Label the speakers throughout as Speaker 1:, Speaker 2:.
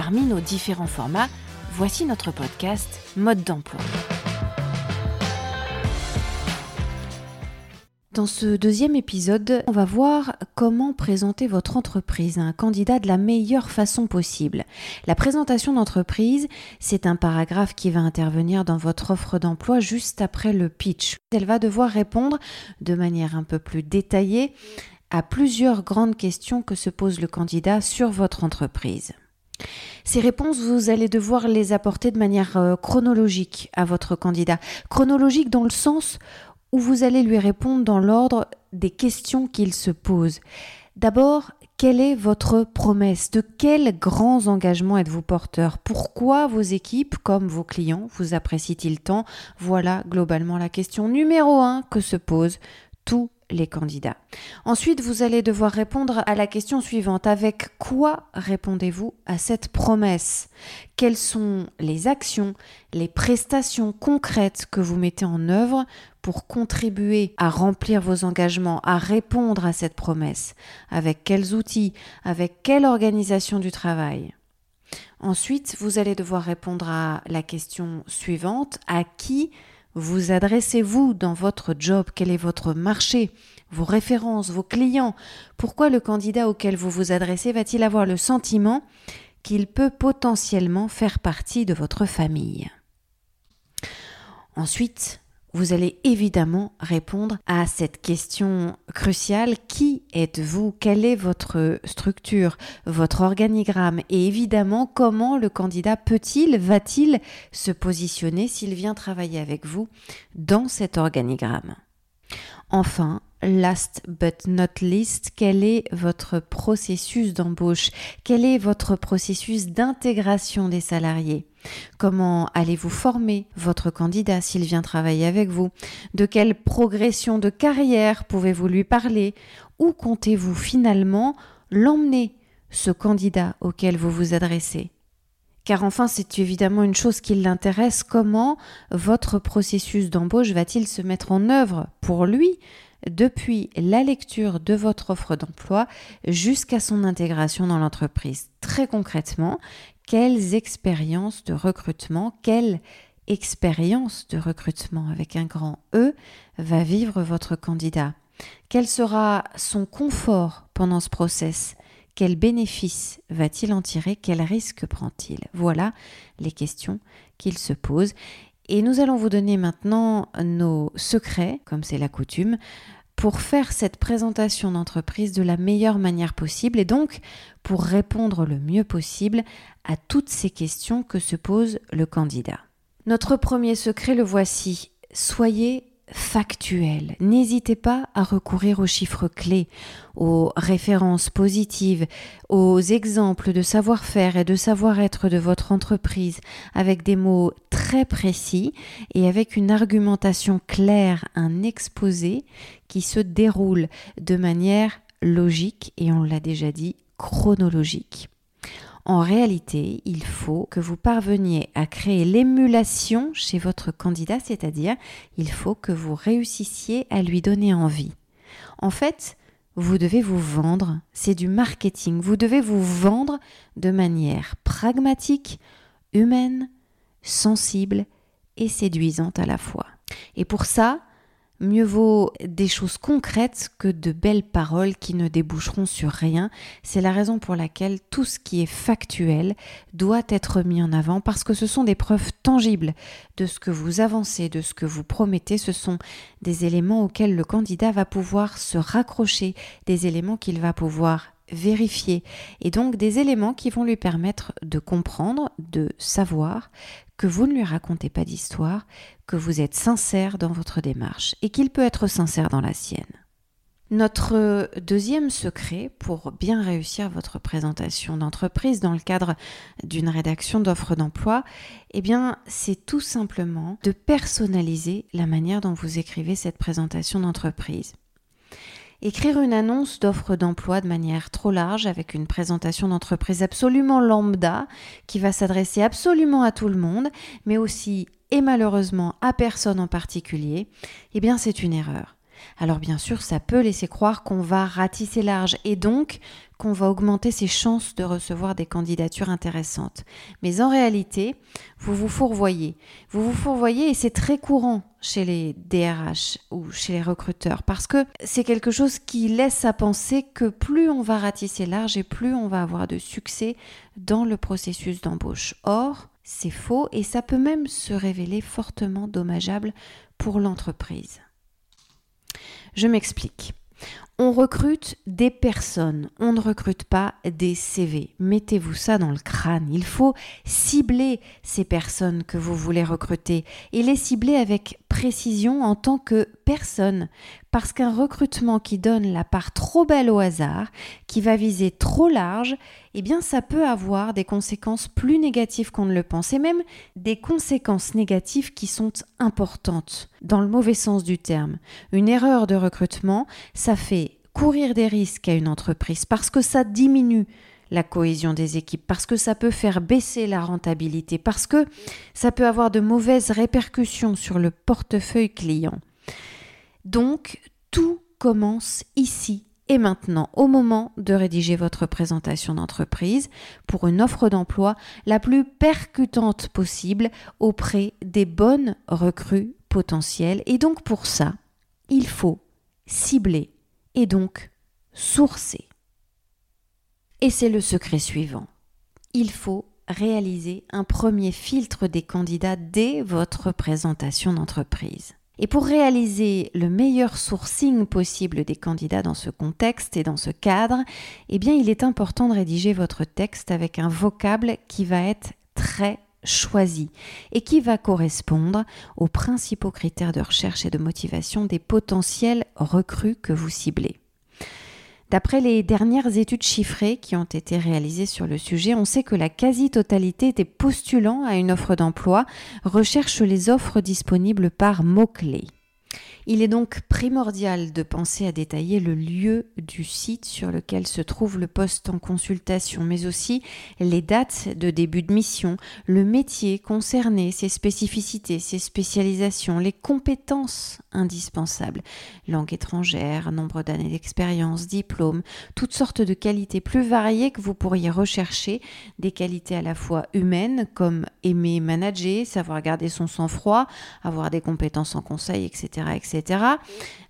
Speaker 1: Parmi nos différents formats, voici notre podcast Mode d'emploi. Dans ce deuxième épisode, on va voir comment présenter votre entreprise à un candidat de la meilleure façon possible. La présentation d'entreprise, c'est un paragraphe qui va intervenir dans votre offre d'emploi juste après le pitch. Elle va devoir répondre de manière un peu plus détaillée à plusieurs grandes questions que se pose le candidat sur votre entreprise. Ces réponses, vous allez devoir les apporter de manière euh, chronologique à votre candidat. Chronologique dans le sens où vous allez lui répondre dans l'ordre des questions qu'il se pose. D'abord, quelle est votre promesse? De quels grands engagements êtes-vous porteur? Pourquoi vos équipes, comme vos clients, vous apprécient-ils tant? Voilà globalement la question numéro un que se posent tous les candidats. Ensuite, vous allez devoir répondre à la question suivante. Avec quoi répondez-vous à cette promesse? Quelles sont les actions, les prestations concrètes que vous mettez en œuvre pour contribuer à remplir vos engagements, à répondre à cette promesse? Avec quels outils? Avec quelle organisation du travail? Ensuite, vous allez devoir répondre à la question suivante. À qui vous adressez-vous dans votre job? Quel est votre marché? Vos références, vos clients? Pourquoi le candidat auquel vous vous adressez va-t-il avoir le sentiment qu'il peut potentiellement faire partie de votre famille? Ensuite, vous allez évidemment répondre à cette question cruciale. Qui êtes-vous? Quelle est votre structure, votre organigramme? Et évidemment, comment le candidat peut-il, va-t-il se positionner s'il vient travailler avec vous dans cet organigramme? Enfin, last but not least, quel est votre processus d'embauche? Quel est votre processus d'intégration des salariés? Comment allez-vous former votre candidat s'il vient travailler avec vous? De quelle progression de carrière pouvez-vous lui parler? Où comptez-vous finalement l'emmener, ce candidat auquel vous vous adressez? Car enfin, c'est évidemment une chose qui l'intéresse. Comment votre processus d'embauche va-t-il se mettre en œuvre pour lui depuis la lecture de votre offre d'emploi jusqu'à son intégration dans l'entreprise. Très concrètement, quelles expériences de recrutement, quelle expérience de recrutement avec un grand E va vivre votre candidat? Quel sera son confort pendant ce process? Quels bénéfices va-t-il en tirer? Quels risques prend-il? Voilà les questions qu'il se pose. Et nous allons vous donner maintenant nos secrets, comme c'est la coutume, pour faire cette présentation d'entreprise de la meilleure manière possible et donc pour répondre le mieux possible à toutes ces questions que se pose le candidat. Notre premier secret, le voici. Soyez factuel. N'hésitez pas à recourir aux chiffres clés, aux références positives, aux exemples de savoir-faire et de savoir-être de votre entreprise avec des mots très précis et avec une argumentation claire, un exposé qui se déroule de manière logique et on l'a déjà dit, chronologique. En réalité, il faut que vous parveniez à créer l'émulation chez votre candidat, c'est-à-dire il faut que vous réussissiez à lui donner envie. En fait, vous devez vous vendre, c'est du marketing, vous devez vous vendre de manière pragmatique, humaine, sensible et séduisante à la fois. Et pour ça, Mieux vaut des choses concrètes que de belles paroles qui ne déboucheront sur rien. C'est la raison pour laquelle tout ce qui est factuel doit être mis en avant parce que ce sont des preuves tangibles de ce que vous avancez, de ce que vous promettez. Ce sont des éléments auxquels le candidat va pouvoir se raccrocher, des éléments qu'il va pouvoir vérifier et donc des éléments qui vont lui permettre de comprendre, de savoir que vous ne lui racontez pas d'histoire, que vous êtes sincère dans votre démarche et qu'il peut être sincère dans la sienne. Notre deuxième secret pour bien réussir votre présentation d'entreprise dans le cadre d'une rédaction d'offres d'emploi, eh bien, c'est tout simplement de personnaliser la manière dont vous écrivez cette présentation d'entreprise. Écrire une annonce d'offre d'emploi de manière trop large avec une présentation d'entreprise absolument lambda qui va s'adresser absolument à tout le monde, mais aussi et malheureusement à personne en particulier, eh bien c'est une erreur. Alors bien sûr, ça peut laisser croire qu'on va ratisser large et donc qu'on va augmenter ses chances de recevoir des candidatures intéressantes. Mais en réalité, vous vous fourvoyez. Vous vous fourvoyez et c'est très courant chez les DRH ou chez les recruteurs parce que c'est quelque chose qui laisse à penser que plus on va ratisser large et plus on va avoir de succès dans le processus d'embauche. Or, c'est faux et ça peut même se révéler fortement dommageable pour l'entreprise. Je m'explique. On recrute des personnes, on ne recrute pas des CV. Mettez-vous ça dans le crâne. Il faut cibler ces personnes que vous voulez recruter et les cibler avec précision en tant que personne. Parce qu'un recrutement qui donne la part trop belle au hasard, qui va viser trop large, eh bien ça peut avoir des conséquences plus négatives qu'on ne le pense et même des conséquences négatives qui sont importantes dans le mauvais sens du terme. Une erreur de recrutement, ça fait courir des risques à une entreprise parce que ça diminue la cohésion des équipes, parce que ça peut faire baisser la rentabilité, parce que ça peut avoir de mauvaises répercussions sur le portefeuille client. Donc, tout commence ici et maintenant, au moment de rédiger votre présentation d'entreprise pour une offre d'emploi la plus percutante possible auprès des bonnes recrues potentielles. Et donc pour ça, il faut cibler et donc sourcer. Et c'est le secret suivant. Il faut réaliser un premier filtre des candidats dès votre présentation d'entreprise. Et pour réaliser le meilleur sourcing possible des candidats dans ce contexte et dans ce cadre, eh bien, il est important de rédiger votre texte avec un vocable qui va être très choisi et qui va correspondre aux principaux critères de recherche et de motivation des potentiels recrues que vous ciblez. D'après les dernières études chiffrées qui ont été réalisées sur le sujet, on sait que la quasi-totalité des postulants à une offre d'emploi recherchent les offres disponibles par mots-clés. Il est donc primordial de penser à détailler le lieu du site sur lequel se trouve le poste en consultation, mais aussi les dates de début de mission, le métier concerné, ses spécificités, ses spécialisations, les compétences indispensables, langue étrangère, nombre d'années d'expérience, diplôme, toutes sortes de qualités plus variées que vous pourriez rechercher, des qualités à la fois humaines comme aimer manager, savoir garder son sang-froid, avoir des compétences en conseil, etc., etc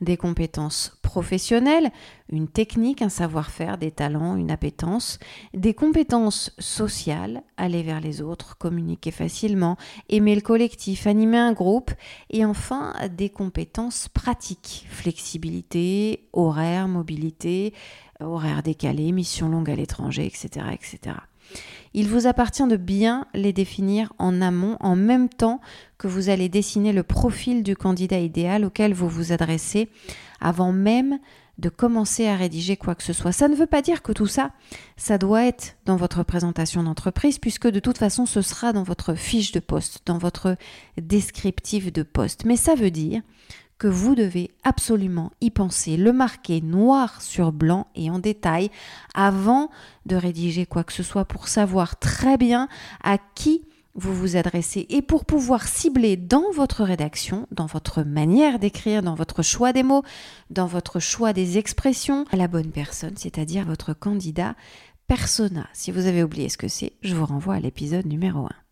Speaker 1: des compétences professionnelles, une technique, un savoir-faire, des talents, une appétence, des compétences sociales, aller vers les autres, communiquer facilement, aimer le collectif, animer un groupe, et enfin des compétences pratiques, flexibilité, horaire, mobilité, horaire décalé, mission longue à l'étranger, etc., etc. Il vous appartient de bien les définir en amont, en même temps que vous allez dessiner le profil du candidat idéal auquel vous vous adressez, avant même de commencer à rédiger quoi que ce soit. Ça ne veut pas dire que tout ça, ça doit être dans votre présentation d'entreprise, puisque de toute façon, ce sera dans votre fiche de poste, dans votre descriptif de poste. Mais ça veut dire que vous devez absolument y penser, le marquer noir sur blanc et en détail avant de rédiger quoi que ce soit pour savoir très bien à qui vous vous adressez et pour pouvoir cibler dans votre rédaction, dans votre manière d'écrire, dans votre choix des mots, dans votre choix des expressions, la bonne personne, c'est-à-dire votre candidat persona. Si vous avez oublié ce que c'est, je vous renvoie à l'épisode numéro 1.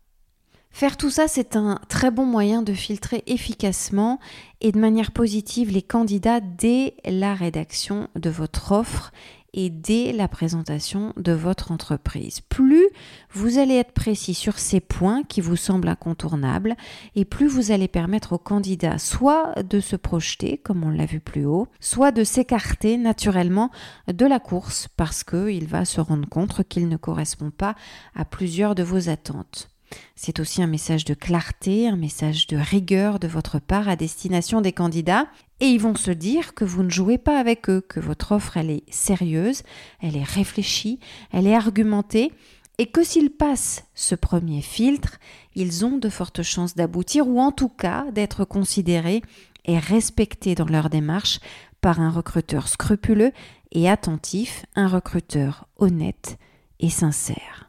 Speaker 1: Faire tout ça, c'est un très bon moyen de filtrer efficacement et de manière positive les candidats dès la rédaction de votre offre et dès la présentation de votre entreprise. Plus vous allez être précis sur ces points qui vous semblent incontournables et plus vous allez permettre aux candidats soit de se projeter, comme on l'a vu plus haut, soit de s'écarter naturellement de la course parce qu'il va se rendre compte qu'il ne correspond pas à plusieurs de vos attentes. C'est aussi un message de clarté, un message de rigueur de votre part à destination des candidats et ils vont se dire que vous ne jouez pas avec eux, que votre offre elle est sérieuse, elle est réfléchie, elle est argumentée et que s'ils passent ce premier filtre, ils ont de fortes chances d'aboutir ou en tout cas d'être considérés et respectés dans leur démarche par un recruteur scrupuleux et attentif, un recruteur honnête et sincère.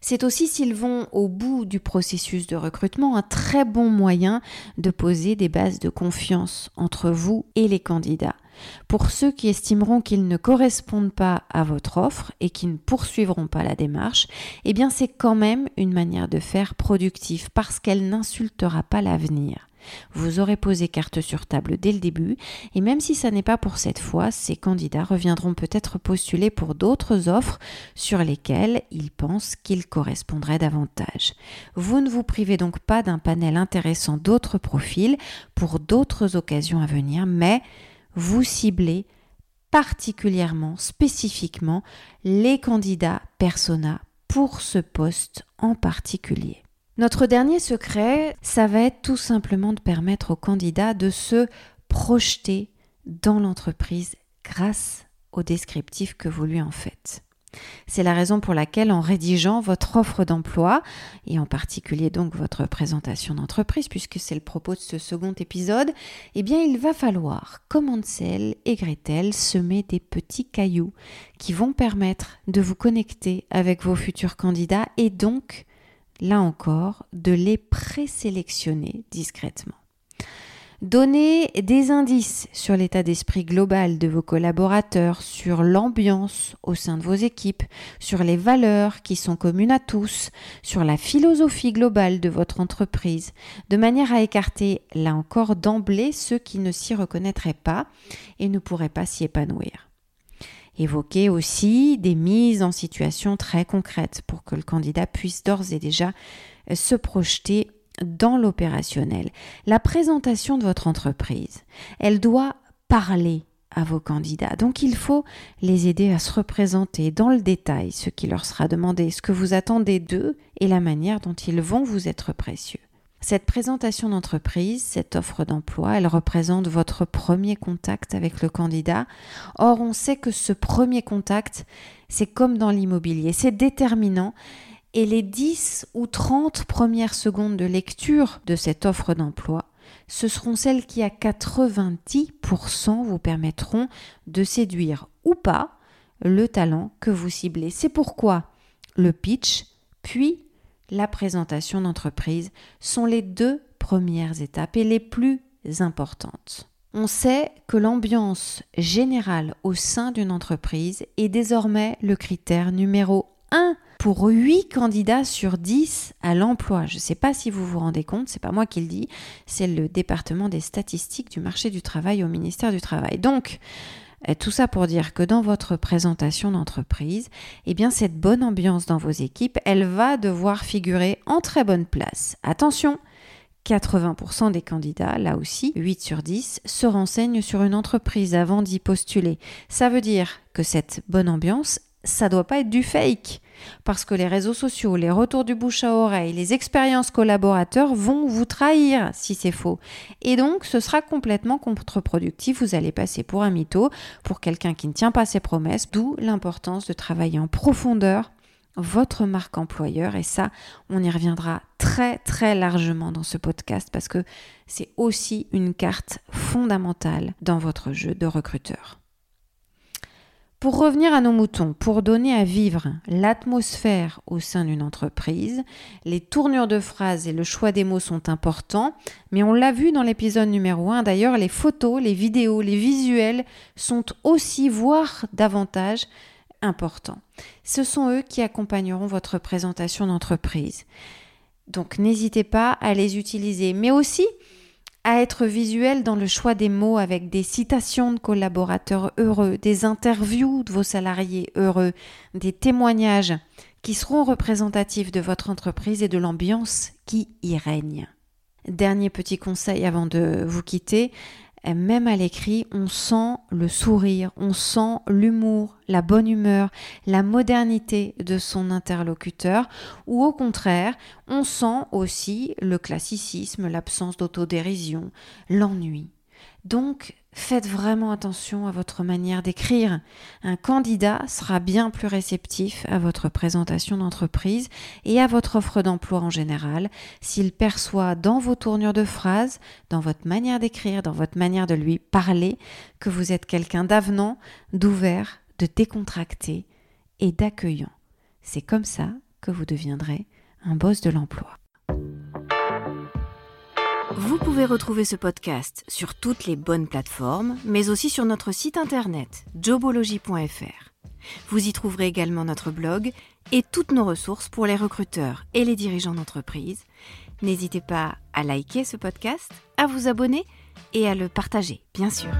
Speaker 1: C'est aussi s'ils vont au bout du processus de recrutement un très bon moyen de poser des bases de confiance entre vous et les candidats. Pour ceux qui estimeront qu'ils ne correspondent pas à votre offre et qui ne poursuivront pas la démarche, eh bien c'est quand même une manière de faire productive parce qu'elle n'insultera pas l'avenir. Vous aurez posé carte sur table dès le début, et même si ça n'est pas pour cette fois, ces candidats reviendront peut-être postuler pour d'autres offres sur lesquelles ils pensent qu'ils correspondraient davantage. Vous ne vous privez donc pas d'un panel intéressant d'autres profils pour d'autres occasions à venir, mais vous ciblez particulièrement, spécifiquement, les candidats persona pour ce poste en particulier. Notre dernier secret, ça va être tout simplement de permettre aux candidats de se projeter dans l'entreprise grâce au descriptif que vous lui en faites. C'est la raison pour laquelle en rédigeant votre offre d'emploi, et en particulier donc votre présentation d'entreprise, puisque c'est le propos de ce second épisode, eh bien il va falloir, comme Ansel et Gretel, semer des petits cailloux qui vont permettre de vous connecter avec vos futurs candidats et donc là encore, de les présélectionner discrètement. Donnez des indices sur l'état d'esprit global de vos collaborateurs, sur l'ambiance au sein de vos équipes, sur les valeurs qui sont communes à tous, sur la philosophie globale de votre entreprise, de manière à écarter, là encore, d'emblée ceux qui ne s'y reconnaîtraient pas et ne pourraient pas s'y épanouir. Évoquez aussi des mises en situation très concrètes pour que le candidat puisse d'ores et déjà euh, se projeter dans l'opérationnel. La présentation de votre entreprise, elle doit parler à vos candidats. Donc il faut les aider à se représenter dans le détail ce qui leur sera demandé, ce que vous attendez d'eux et la manière dont ils vont vous être précieux. Cette présentation d'entreprise, cette offre d'emploi, elle représente votre premier contact avec le candidat. Or, on sait que ce premier contact, c'est comme dans l'immobilier, c'est déterminant. Et les 10 ou 30 premières secondes de lecture de cette offre d'emploi, ce seront celles qui, à 90%, vous permettront de séduire ou pas le talent que vous ciblez. C'est pourquoi le pitch, puis la présentation d'entreprise sont les deux premières étapes et les plus importantes. On sait que l'ambiance générale au sein d'une entreprise est désormais le critère numéro 1 pour 8 candidats sur 10 à l'emploi. Je ne sais pas si vous vous rendez compte, c'est pas moi qui le dis, c'est le département des statistiques du marché du travail au ministère du Travail. Donc, tout ça pour dire que dans votre présentation d'entreprise, eh bien cette bonne ambiance dans vos équipes, elle va devoir figurer en très bonne place. Attention, 80% des candidats, là aussi, 8 sur 10, se renseignent sur une entreprise avant d'y postuler. Ça veut dire que cette bonne ambiance, ça doit pas être du fake. Parce que les réseaux sociaux, les retours du bouche à oreille, les expériences collaborateurs vont vous trahir si c'est faux. Et donc, ce sera complètement contre-productif. Vous allez passer pour un mytho, pour quelqu'un qui ne tient pas ses promesses, d'où l'importance de travailler en profondeur votre marque employeur. Et ça, on y reviendra très très largement dans ce podcast parce que c'est aussi une carte fondamentale dans votre jeu de recruteur. Pour revenir à nos moutons, pour donner à vivre l'atmosphère au sein d'une entreprise, les tournures de phrases et le choix des mots sont importants, mais on l'a vu dans l'épisode numéro 1, d'ailleurs les photos, les vidéos, les visuels sont aussi, voire davantage, importants. Ce sont eux qui accompagneront votre présentation d'entreprise. Donc n'hésitez pas à les utiliser, mais aussi à être visuel dans le choix des mots avec des citations de collaborateurs heureux, des interviews de vos salariés heureux, des témoignages qui seront représentatifs de votre entreprise et de l'ambiance qui y règne. Dernier petit conseil avant de vous quitter, même à l'écrit, on sent le sourire, on sent l'humour, la bonne humeur, la modernité de son interlocuteur, ou au contraire, on sent aussi le classicisme, l'absence d'autodérision, l'ennui. Donc, faites vraiment attention à votre manière d'écrire. Un candidat sera bien plus réceptif à votre présentation d'entreprise et à votre offre d'emploi en général s'il perçoit dans vos tournures de phrases, dans votre manière d'écrire, dans votre manière de lui parler, que vous êtes quelqu'un d'avenant, d'ouvert, de décontracté et d'accueillant. C'est comme ça que vous deviendrez un boss de l'emploi.
Speaker 2: Vous pouvez retrouver ce podcast sur toutes les bonnes plateformes, mais aussi sur notre site internet jobology.fr. Vous y trouverez également notre blog et toutes nos ressources pour les recruteurs et les dirigeants d'entreprise. N'hésitez pas à liker ce podcast, à vous abonner et à le partager, bien sûr.